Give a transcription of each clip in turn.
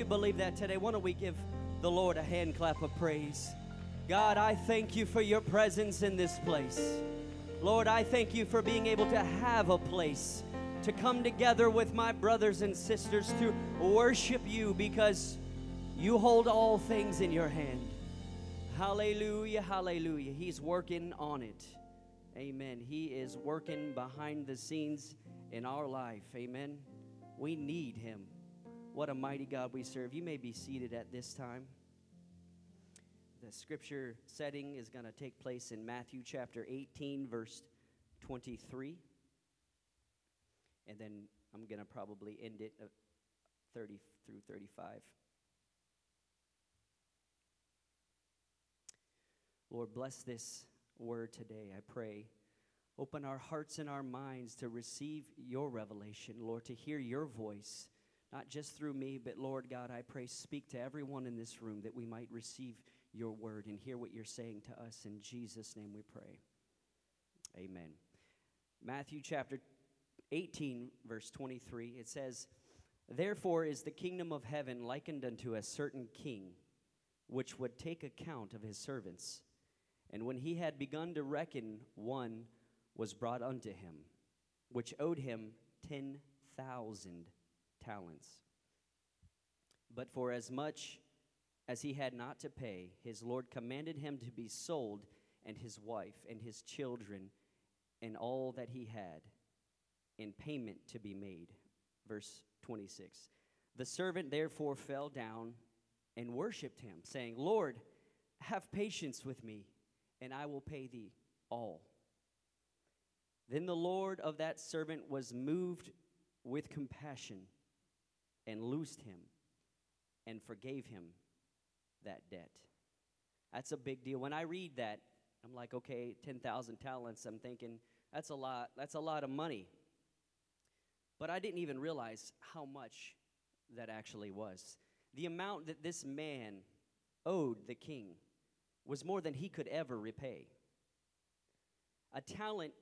you believe that today, why don't we give the Lord a hand clap of praise? God, I thank you for your presence in this place. Lord, I thank you for being able to have a place to come together with my brothers and sisters to worship you because you hold all things in your hand. Hallelujah, hallelujah. He's working on it. Amen. He is working behind the scenes in our life. Amen. We need him. What a mighty God we serve. You may be seated at this time. The scripture setting is going to take place in Matthew chapter 18, verse 23. And then I'm going to probably end it uh, 30 through 35. Lord, bless this word today, I pray. Open our hearts and our minds to receive your revelation, Lord, to hear your voice, not just through me, but Lord God, I pray, speak to everyone in this room that we might receive your word and hear what you're saying to us. In Jesus' name we pray. Amen. Matthew chapter 18, verse 23, it says, Therefore is the kingdom of heaven likened unto a certain king, which would take account of his servants. And when he had begun to reckon, one was brought unto him, which owed him ten thousand talents. But for as much as he had not to pay, his Lord commanded him to be sold, and his wife, and his children, and all that he had, in payment to be made. Verse 26. The servant therefore fell down and worshiped him, saying, Lord, have patience with me and I will pay thee all. Then the Lord of that servant was moved with compassion and loosed him and forgave him that debt. That's a big deal. When I read that, I'm like, okay, 10,000 talents. I'm thinking, that's a lot. That's a lot of money. But I didn't even realize how much that actually was. The amount that this man owed the king was more than he could ever repay. A talent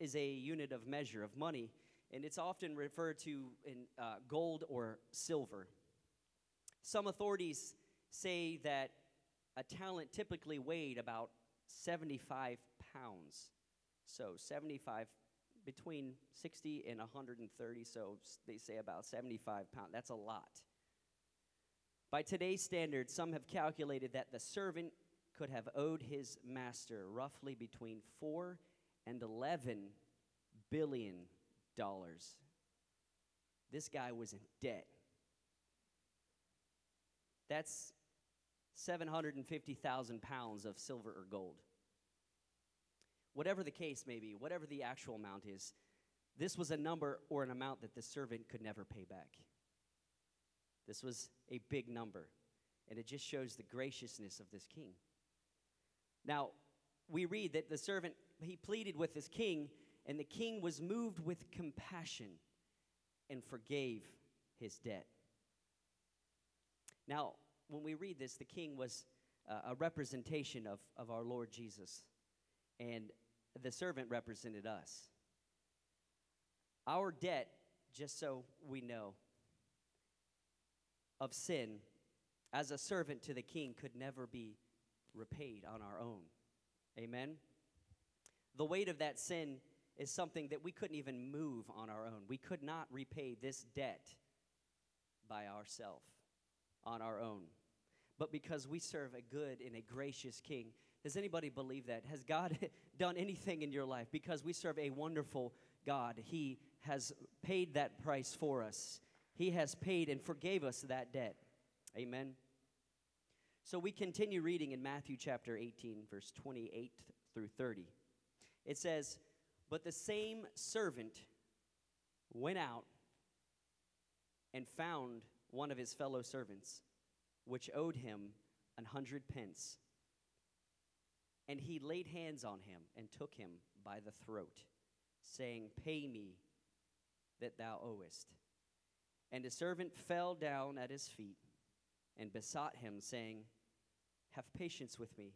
is a unit of measure of money, and it's often referred to in uh, gold or silver. Some authorities say that a talent typically weighed about 75 pounds. So 75 between 60 and 130, so they say about 75 pounds. That's a lot. By today's standards, some have calculated that the servant could have owed his master roughly between 4 and 11 billion dollars. This guy was in debt. That's 750,000 pounds of silver or gold. Whatever the case may be, whatever the actual amount is, this was a number or an amount that the servant could never pay back. This was a big number, and it just shows the graciousness of this king. Now, we read that the servant, he pleaded with his king, and the king was moved with compassion and forgave his debt. Now, when we read this, the king was uh, a representation of, of our Lord Jesus, and the servant represented us. Our debt, just so we know, of sin as a servant to the king could never be repaid on our own. Amen? The weight of that sin is something that we couldn't even move on our own. We could not repay this debt by ourselves, on our own. But because we serve a good and a gracious King, does anybody believe that? Has God done anything in your life? Because we serve a wonderful God, He has paid that price for us. He has paid and forgave us that debt. Amen. So we continue reading in Matthew chapter 18, verse 28 through 30. It says, But the same servant went out and found one of his fellow servants, which owed him an hundred pence. And he laid hands on him and took him by the throat, saying, Pay me that thou owest. And the servant fell down at his feet and besought him, saying, Have patience with me,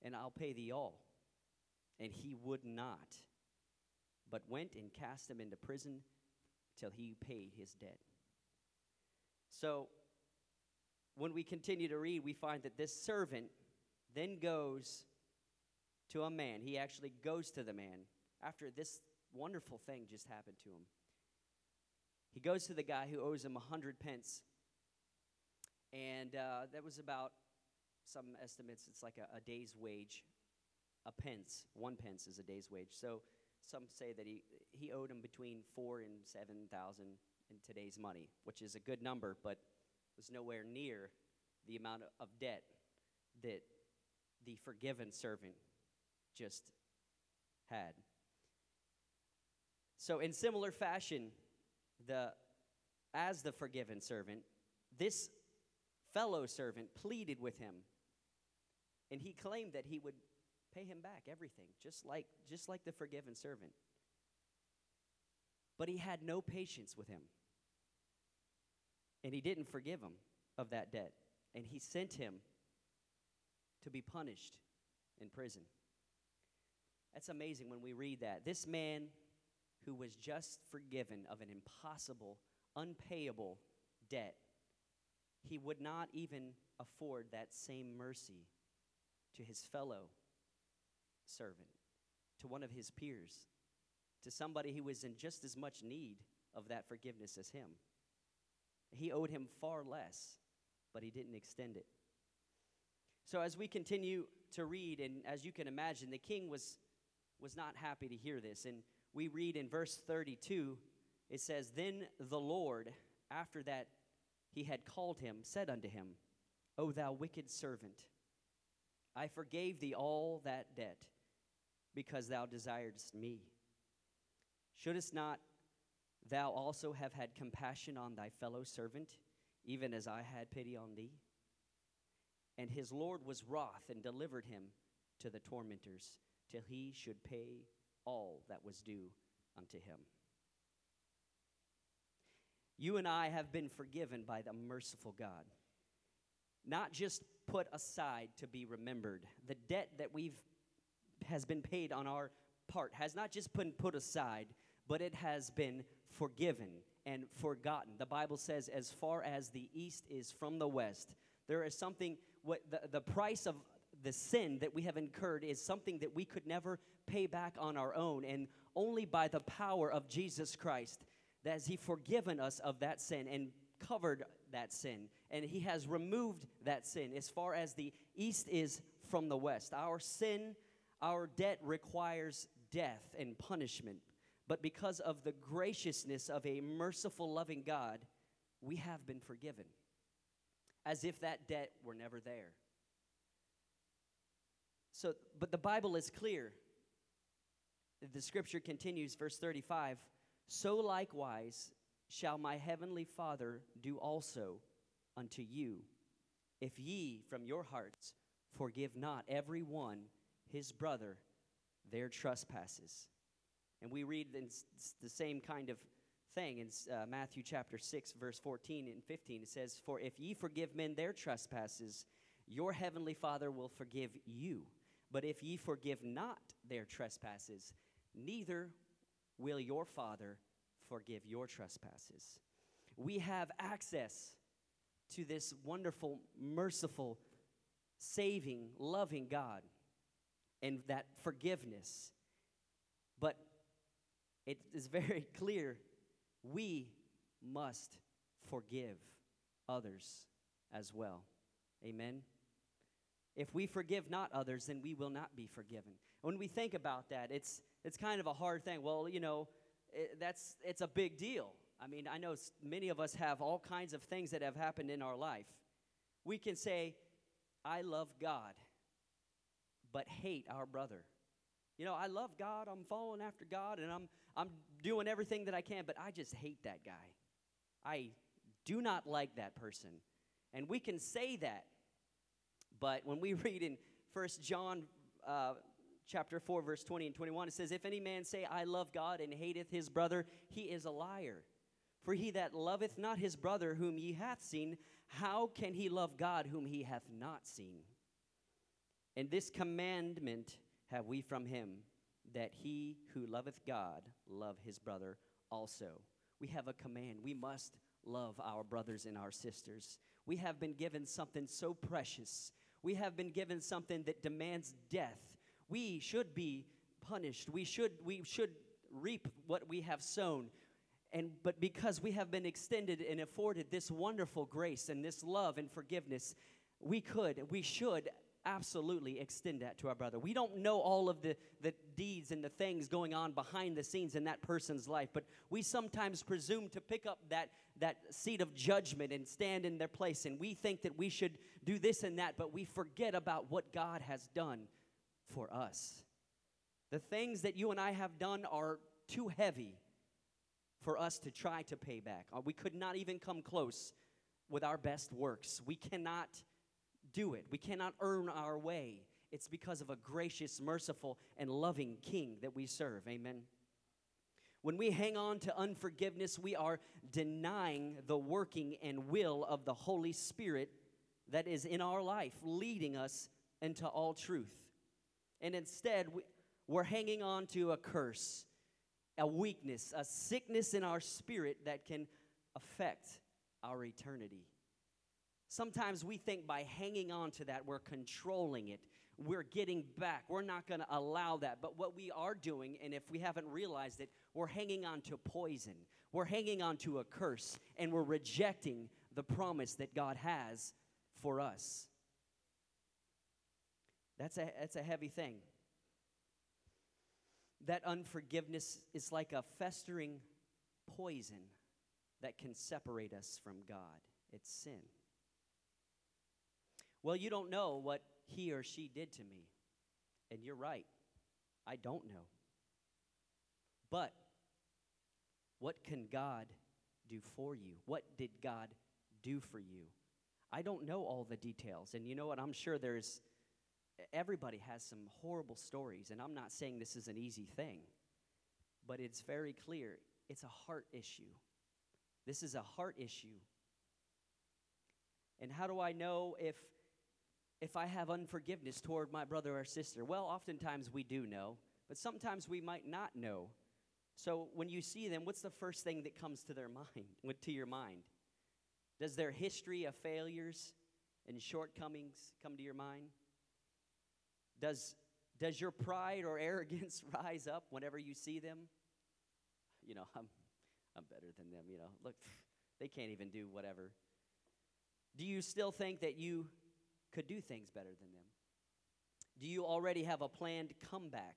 and I'll pay thee all. And he would not, but went and cast him into prison till he paid his debt. So, when we continue to read, we find that this servant then goes to a man. He actually goes to the man after this wonderful thing just happened to him. He goes to the guy who owes him a hundred pence. And uh, that was about some estimates, it's like a, a day's wage. A pence, one pence is a day's wage. So some say that he, he owed him between four and seven thousand in today's money, which is a good number, but was nowhere near the amount of debt that the forgiven servant just had. So, in similar fashion, the, as the forgiven servant, this fellow servant pleaded with him, and he claimed that he would pay him back everything, just like, just like the forgiven servant. But he had no patience with him, and he didn't forgive him of that debt, and he sent him to be punished in prison. That's amazing when we read that. This man who was just forgiven of an impossible, unpayable debt, he would not even afford that same mercy to his fellow servant, to one of his peers, to somebody who was in just as much need of that forgiveness as him. He owed him far less, but he didn't extend it. So, as we continue to read, and as you can imagine, the king was, was not happy to hear this. And we read in verse 32, it says, Then the Lord, after that he had called him, said unto him, O thou wicked servant, I forgave thee all that debt because thou desiredst me. Shouldst not thou also have had compassion on thy fellow servant, even as I had pity on thee? And his Lord was wroth and delivered him to the tormentors till he should pay all that was due unto him. You and I have been forgiven by the merciful God. Not just put aside to be remembered. The debt that we've has been paid on our part has not just been put aside, but it has been forgiven and forgotten. The Bible says, as far as the east is from the west, there is something, what the, the price of the sin that we have incurred is something that we could never pay back on our own. And only by the power of Jesus Christ has He forgiven us of that sin and covered that sin. And He has removed that sin as far as the east is from the west. Our sin, our debt requires death and punishment. But because of the graciousness of a merciful, loving God, we have been forgiven. As if that debt were never there. So, but the Bible is clear. The scripture continues, verse 35 So likewise shall my heavenly Father do also unto you, if ye from your hearts forgive not every one his brother their trespasses. And we read the same kind of thing in uh, Matthew chapter 6, verse 14 and 15. It says, For if ye forgive men their trespasses, your heavenly Father will forgive you. But if ye forgive not their trespasses, neither will your Father forgive your trespasses. We have access to this wonderful, merciful, saving, loving God and that forgiveness. But it is very clear we must forgive others as well. Amen. If we forgive not others, then we will not be forgiven. When we think about that, it's, it's kind of a hard thing. Well, you know, it, that's, it's a big deal. I mean, I know many of us have all kinds of things that have happened in our life. We can say, I love God, but hate our brother. You know, I love God, I'm following after God, and I'm, I'm doing everything that I can, but I just hate that guy. I do not like that person. And we can say that but when we read in First John uh, chapter 4, verse 20 and 21, it says, If any man say, I love God, and hateth his brother, he is a liar. For he that loveth not his brother whom he hath seen, how can he love God whom he hath not seen? And this commandment have we from him, that he who loveth God love his brother also. We have a command. We must love our brothers and our sisters. We have been given something so precious. We have been given something that demands death. We should be punished. We should, we should reap what we have sown. And, but because we have been extended and afforded this wonderful grace and this love and forgiveness, we could, we should absolutely extend that to our brother. We don't know all of the, the deeds and the things going on behind the scenes in that person's life, but we sometimes presume to pick up that, that seat of judgment and stand in their place. And we think that we should do this and that, but we forget about what God has done for us. The things that you and I have done are too heavy for us to try to pay back. Uh, we could not even come close with our best works. We cannot do it. We cannot earn our way. It's because of a gracious, merciful, and loving King that we serve. Amen. When we hang on to unforgiveness, we are denying the working and will of the Holy Spirit that is in our life, leading us into all truth. And instead, we're hanging on to a curse, a weakness, a sickness in our spirit that can affect our eternity. Sometimes we think by hanging on to that, we're controlling it. We're getting back. We're not going to allow that. But what we are doing, and if we haven't realized it, we're hanging on to poison. We're hanging on to a curse, and we're rejecting the promise that God has for us. That's a, that's a heavy thing. That unforgiveness is like a festering poison that can separate us from God. It's sin. Well, you don't know what he or she did to me. And you're right. I don't know. But what can God do for you? What did God do for you? I don't know all the details. And you know what? I'm sure there's, everybody has some horrible stories. And I'm not saying this is an easy thing, but it's very clear it's a heart issue. This is a heart issue. And how do I know if if I have unforgiveness toward my brother or sister? Well, oftentimes we do know, but sometimes we might not know. So when you see them, what's the first thing that comes to their mind, to your mind? Does their history of failures and shortcomings come to your mind? Does does your pride or arrogance rise up whenever you see them? You know, I'm I'm better than them, you know. Look, they can't even do whatever. Do you still think that you could do things better than them? Do you already have a planned comeback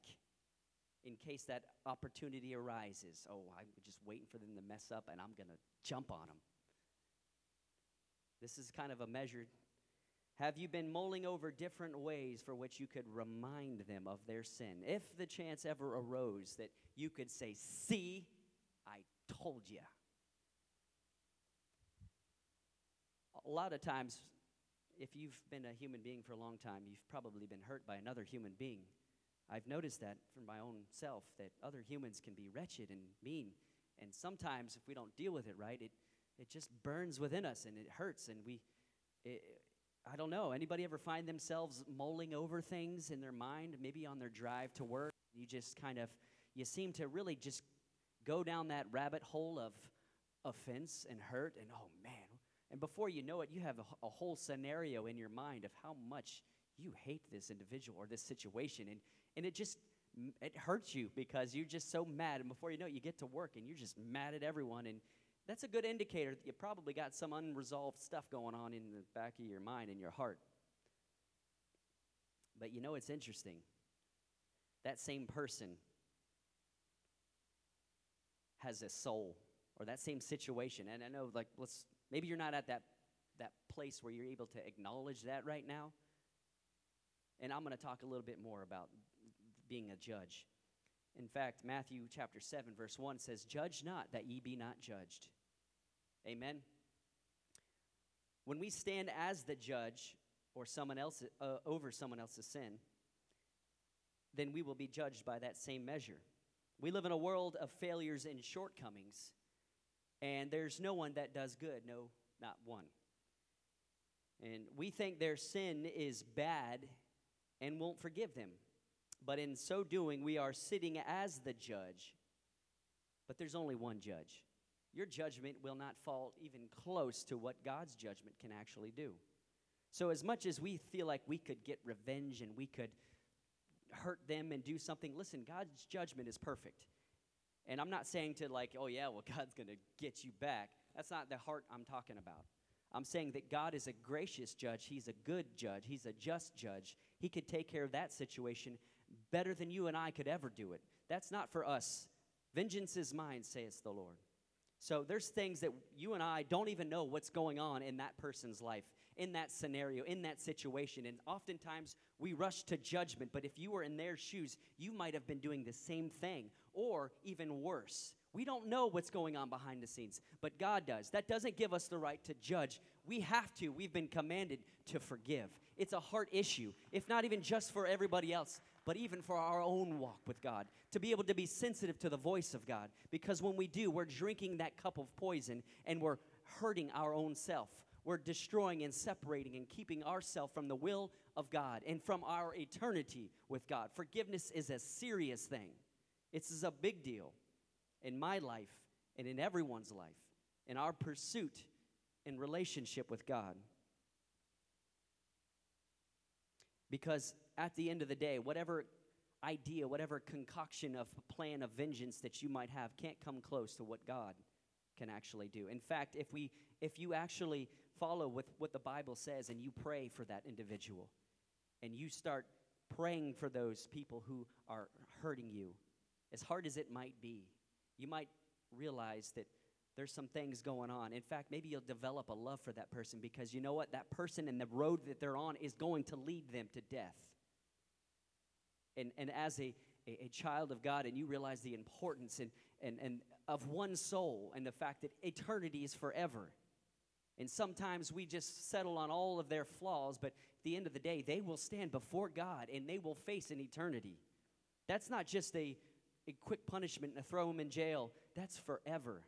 in case that opportunity arises? Oh, I'm just waiting for them to mess up and I'm going to jump on them. This is kind of a measured. Have you been mulling over different ways for which you could remind them of their sin? If the chance ever arose that you could say, See, I told you. A lot of times, if you've been a human being for a long time, you've probably been hurt by another human being. I've noticed that from my own self that other humans can be wretched and mean. And sometimes, if we don't deal with it right, it, it just burns within us and it hurts. And we, it, I don't know, anybody ever find themselves mulling over things in their mind, maybe on their drive to work? You just kind of, you seem to really just go down that rabbit hole of offense and hurt, and oh man, and before you know it, you have a, a, whole scenario in your mind of how much you hate this individual or this situation. And, and it just, it hurts you because you're just so mad. And before you know it, you get to work and you're just mad at everyone. And that's a good indicator that you probably got some unresolved stuff going on in the back of your mind and your heart. But you know, it's interesting. That same person has a soul, or that same situation. And I know, like, let's Maybe you're not at that, that place where you're able to acknowledge that right now. And I'm going to talk a little bit more about being a judge. In fact, Matthew chapter 7, verse 1 says, Judge not that ye be not judged. Amen. When we stand as the judge or someone else uh, over someone else's sin, then we will be judged by that same measure. We live in a world of failures and shortcomings. And there's no one that does good, no, not one. And we think their sin is bad and won't forgive them. But in so doing, we are sitting as the judge. But there's only one judge. your judgment will not fall even close to what God's judgment can actually do. So, as much as we feel like we could get revenge and we could hurt them and do something, listen, God's judgment is perfect. And I'm not saying to, like, oh, yeah, well, God's going to get you back. That's not the heart I'm talking about. I'm saying that God is a gracious judge. He's a good judge. He's a just judge. He could take care of that situation better than you and I could ever do it. That's not for us. Vengeance is mine, saith the Lord. So there's things that you and I don't even know what's going on in that person's life, in that scenario, in that situation. And oftentimes we rush to judgment, but if you were in their shoes, you might have been doing the same thing or even worse. We don't know what's going on behind the scenes, but God does. That doesn't give us the right to judge. We have to. We've been commanded to forgive. It's a heart issue, if not even just for everybody else, but even for our own walk with God, to be able to be sensitive to the voice of God. Because when we do, we're drinking that cup of poison and we're hurting our own self. We're destroying and separating and keeping ourselves from the will of God and from our eternity with God. Forgiveness is a serious thing, it's a big deal in my life and in everyone's life, in our pursuit in relationship with God. Because at the end of the day, whatever idea, whatever concoction of plan of vengeance that you might have can't come close to what God can actually do. In fact, if we if you actually follow with what the Bible says and you pray for that individual and you start praying for those people who are hurting you, as hard as it might be, you might realize that there's some things going on. In fact, maybe you'll develop a love for that person because you know what? That person and the road that they're on is going to lead them to death and, and as a, a, a child of God, and you realize the importance and, and, and of one soul and the fact that eternity is forever. And sometimes we just settle on all of their flaws, but at the end of the day, they will stand before God and they will face an eternity. That's not just a, a quick punishment and throw them in jail, that's forever.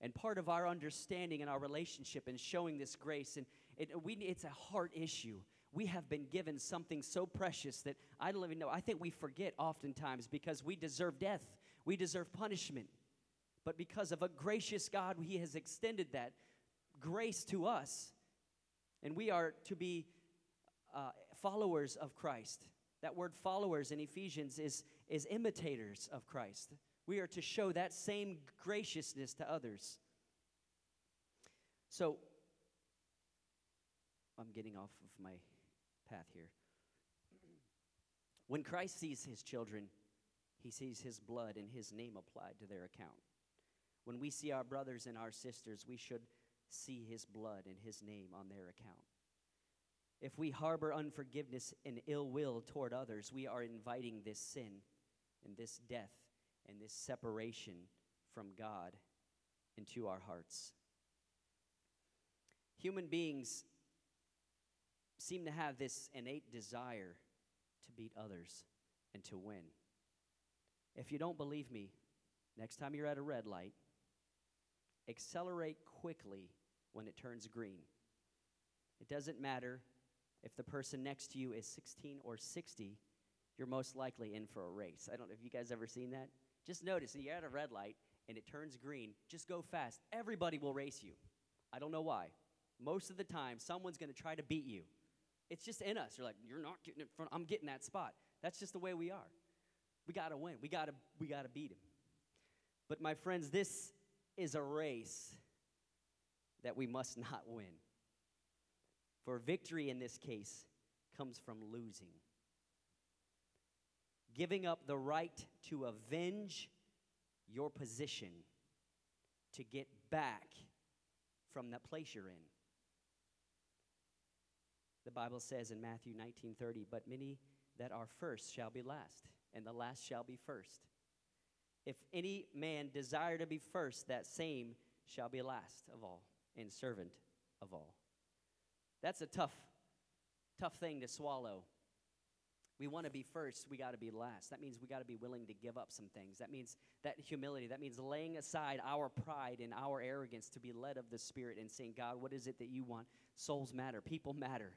And part of our understanding and our relationship and showing this grace, and it, we, it's a heart issue we have been given something so precious that I don't even know. I think we forget oftentimes because we deserve death, we deserve punishment. But because of a gracious God, He has extended that grace to us. And we are to be uh, followers of Christ. That word followers in Ephesians is, is imitators of Christ. We are to show that same graciousness to others. So, I'm getting off of my path here. When Christ sees his children, he sees his blood and his name applied to their account. When we see our brothers and our sisters, we should see his blood and his name on their account. If we harbor unforgiveness and ill will toward others, we are inviting this sin and this death and this separation from God into our hearts. Human beings seem to have this innate desire to beat others and to win. If you don't believe me, next time you're at a red light, accelerate quickly when it turns green. It doesn't matter if the person next to you is 16 or 60, you're most likely in for a race. I don't know if you guys ever seen that. Just notice you're at a red light and it turns green, just go fast. Everybody will race you. I don't know why. Most of the time, someone's going to try to beat you. It's just in us. You're like, you're not getting it front. I'm getting that spot. That's just the way we are. We got to win. We got to we got to beat him. But my friends, this is a race that we must not win. For victory in this case comes from losing. Giving up the right to avenge your position to get back from that place you're in. The Bible says in Matthew 19:30, "But many that are first shall be last, and the last shall be first. If any man desire to be first, that same shall be last of all and servant of all." That's a tough tough thing to swallow. We want to be first, we got to be last. That means we got to be willing to give up some things. That means that humility. That means laying aside our pride and our arrogance to be led of the Spirit and saying, God, what is it that you want? Souls matter, people matter.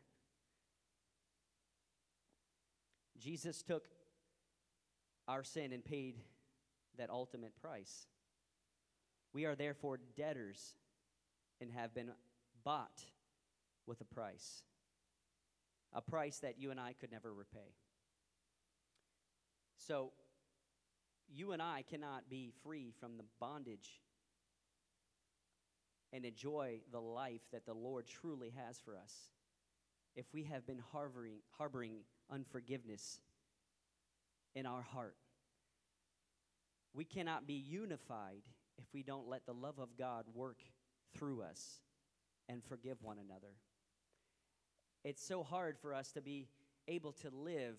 Jesus took our sin and paid that ultimate price. We are therefore debtors and have been bought with a price, a price that you and I could never repay. So, you and I cannot be free from the bondage and enjoy the life that the Lord truly has for us if we have been harboring, harboring unforgiveness in our heart. We cannot be unified if we don't let the love of God work through us and forgive one another. It's so hard for us to be able to live.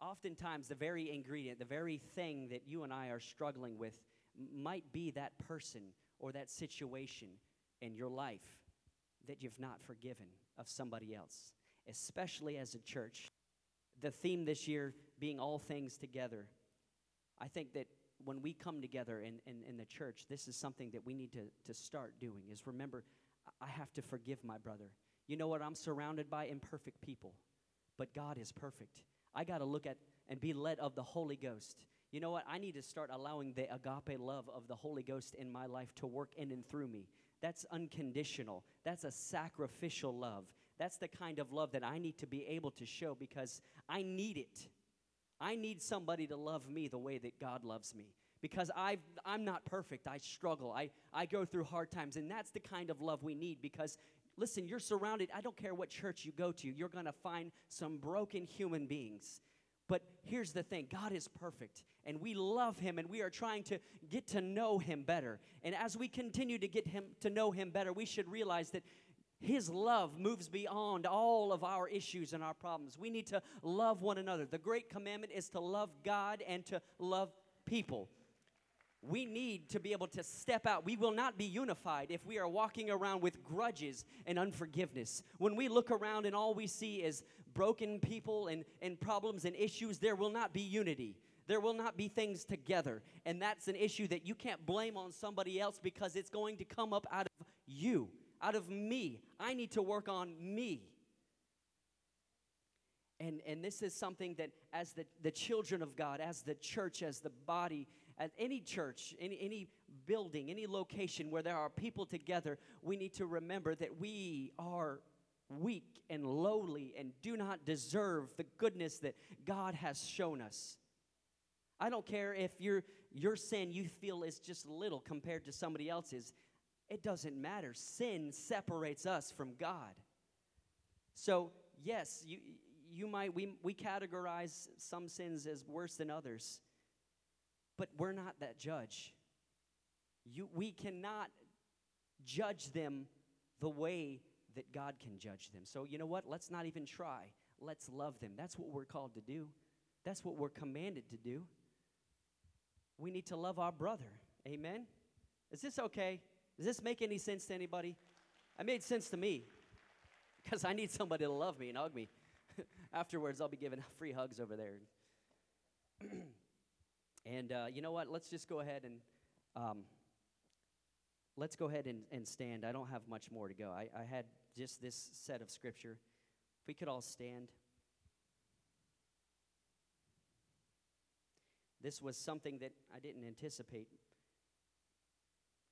Oftentimes, the very ingredient, the very thing that you and I are struggling with, might be that person or that situation in your life that you've not forgiven of somebody else, especially as a church. The theme this year being all things together. I think that when we come together in, in, in, the church, this is something that we need to, to start doing is remember, I have to forgive my brother. You know what? I'm surrounded by imperfect people, but God is perfect. I got to look at and be led of the Holy Ghost. You know what? I need to start allowing the agape love of the Holy Ghost in my life to work in and through me. That's unconditional. That's a sacrificial love. That's the kind of love that I need to be able to show because I need it. I need somebody to love me the way that God loves me because i I'm not perfect. I struggle. I, I go through hard times. And that's the kind of love we need because, listen, you're surrounded. I don't care what church you go to, you're going to find some broken human beings. But here's the thing God is perfect, and we love Him, and we are trying to get to know Him better. And as we continue to get Him to know Him better, we should realize that his love moves beyond all of our issues and our problems. We need to love one another. The great commandment is to love God and to love people. We need to be able to step out. We will not be unified if we are walking around with grudges and unforgiveness. When we look around and all we see is broken people and, and problems and issues, there will not be unity. There will not be things together. And that's an issue that you can't blame on somebody else because it's going to come up out of you out of me. I need to work on me. And, and this is something that, as the, the children of God, as the church, as the body, at any church, any, any building, any location where there are people together, we need to remember that we are weak and lowly and do not deserve the goodness that God has shown us. I don't care if your, your sin you feel is just little compared to somebody else's. It doesn't matter. Sin separates us from God. So, yes, you, you might, we, we categorize some sins as worse than others, but we're not that judge. You, we cannot judge them the way that God can judge them. So, you know what? Let's not even try. Let's love them. That's what we're called to do, that's what we're commanded to do. We need to love our brother. Amen? Is this okay? Does this make any sense to anybody? It made sense to me because I need somebody to love me and hug me. Afterwards, I'll be giving free hugs over there. and uh, you know what? Let's just go ahead and um, let's go ahead and, and, stand. I don't have much more to go. I, I had just this set of scripture. If we could all stand. This was something that I didn't anticipate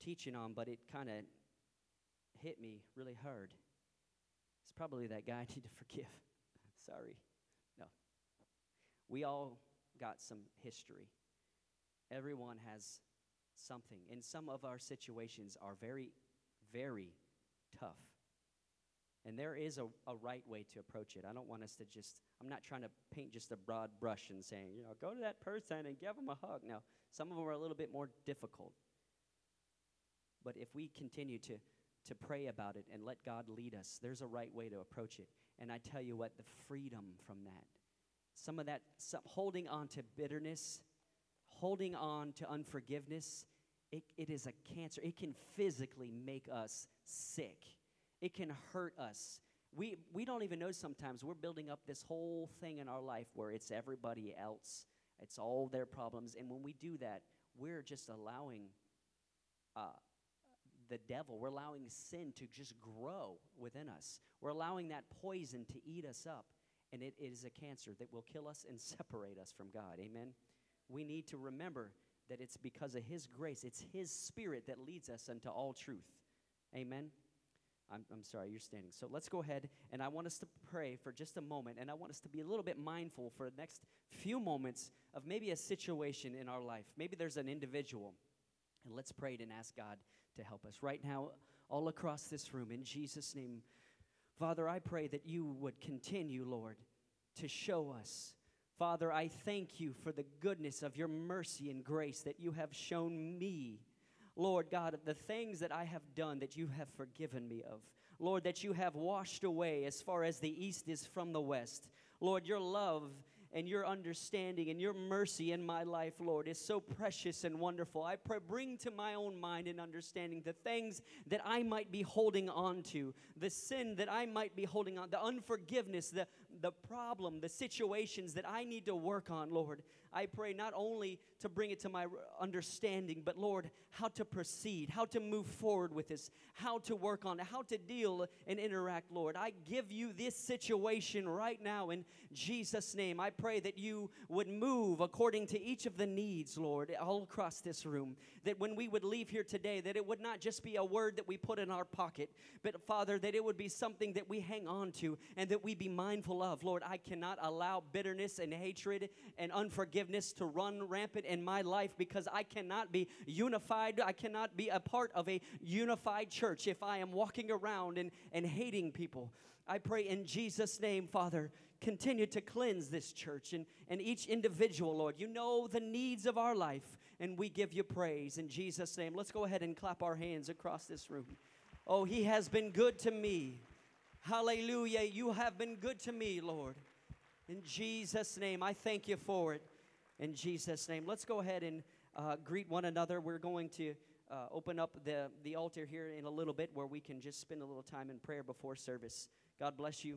teaching on, but it kind of hit me really hard. It's probably that guy I need to forgive. Sorry. No. We all got some history. Everyone has something. And some of our situations are very, very tough. And there is a, a right way to approach it. I don't want us to just, I'm not trying to paint just a broad brush and saying, you know, go to that person and give them a hug. Now, some of them are a little bit more difficult. But if we continue to, to pray about it and let God lead us, there's a right way to approach it. And I tell you what, the freedom from that, some of that, some, holding on to bitterness, holding on to unforgiveness, it, it is a cancer. It can physically make us sick, it can hurt us. We, we don't even know sometimes we're building up this whole thing in our life where it's everybody else, it's all their problems. And when we do that, we're just allowing uh, the devil. We're allowing sin to just grow within us. We're allowing that poison to eat us up. And it is a cancer that will kill us and separate us from God. Amen. We need to remember that it's because of His grace, it's His Spirit that leads us unto all truth. Amen. I'm, I'm sorry, you're standing. So let's go ahead, and I want us to pray for just a moment, and I want us to be a little bit mindful for the next few moments of maybe a situation in our life. Maybe there's an individual, and let's pray and ask God to help us. Right now, all across this room, in Jesus' name, Father, I pray that you would continue, Lord, to show us. Father, I thank you for the goodness of your mercy and grace that you have shown me. Lord God, the things that I have done that you have forgiven me of. Lord, that you have washed away as far as the east is from the west. Lord, your love and your understanding and your mercy in my life, Lord, is so precious and wonderful. I pray, bring to my own mind and understanding the things that I might be holding on to, the sin that I might be holding on, the unforgiveness, the, the problem, the situations that I need to work on, Lord. I pray not only to bring it to my understanding, but Lord, how to proceed, how to move forward with this, how to work on it, how to deal and interact, Lord. I give you this situation right now in Jesus' name. I pray that you would move according to each of the needs, Lord, all across this room. That when we would leave here today, that it would not just be a word that we put in our pocket, but Father, that it would be something that we hang on to and that we be mindful of. Lord, I cannot allow bitterness and hatred and unforgiveness unforgiveness to run rampant in my life because I cannot be unified. I cannot be a part of a unified church if I am walking around and, and hating people. I pray in Jesus' name, Father, continue to cleanse this church and, and each individual, Lord. You know the needs of our life, and we give you praise in Jesus' name. Let's go ahead and clap our hands across this room. Oh, He has been good to me. Hallelujah. You have been good to me, Lord. In Jesus' name, I thank you for it in Jesus' name. Let's go ahead and uh, greet one another. We're going to uh, open up the, the altar here in a little bit where we can just spend a little time in prayer before service. God bless you.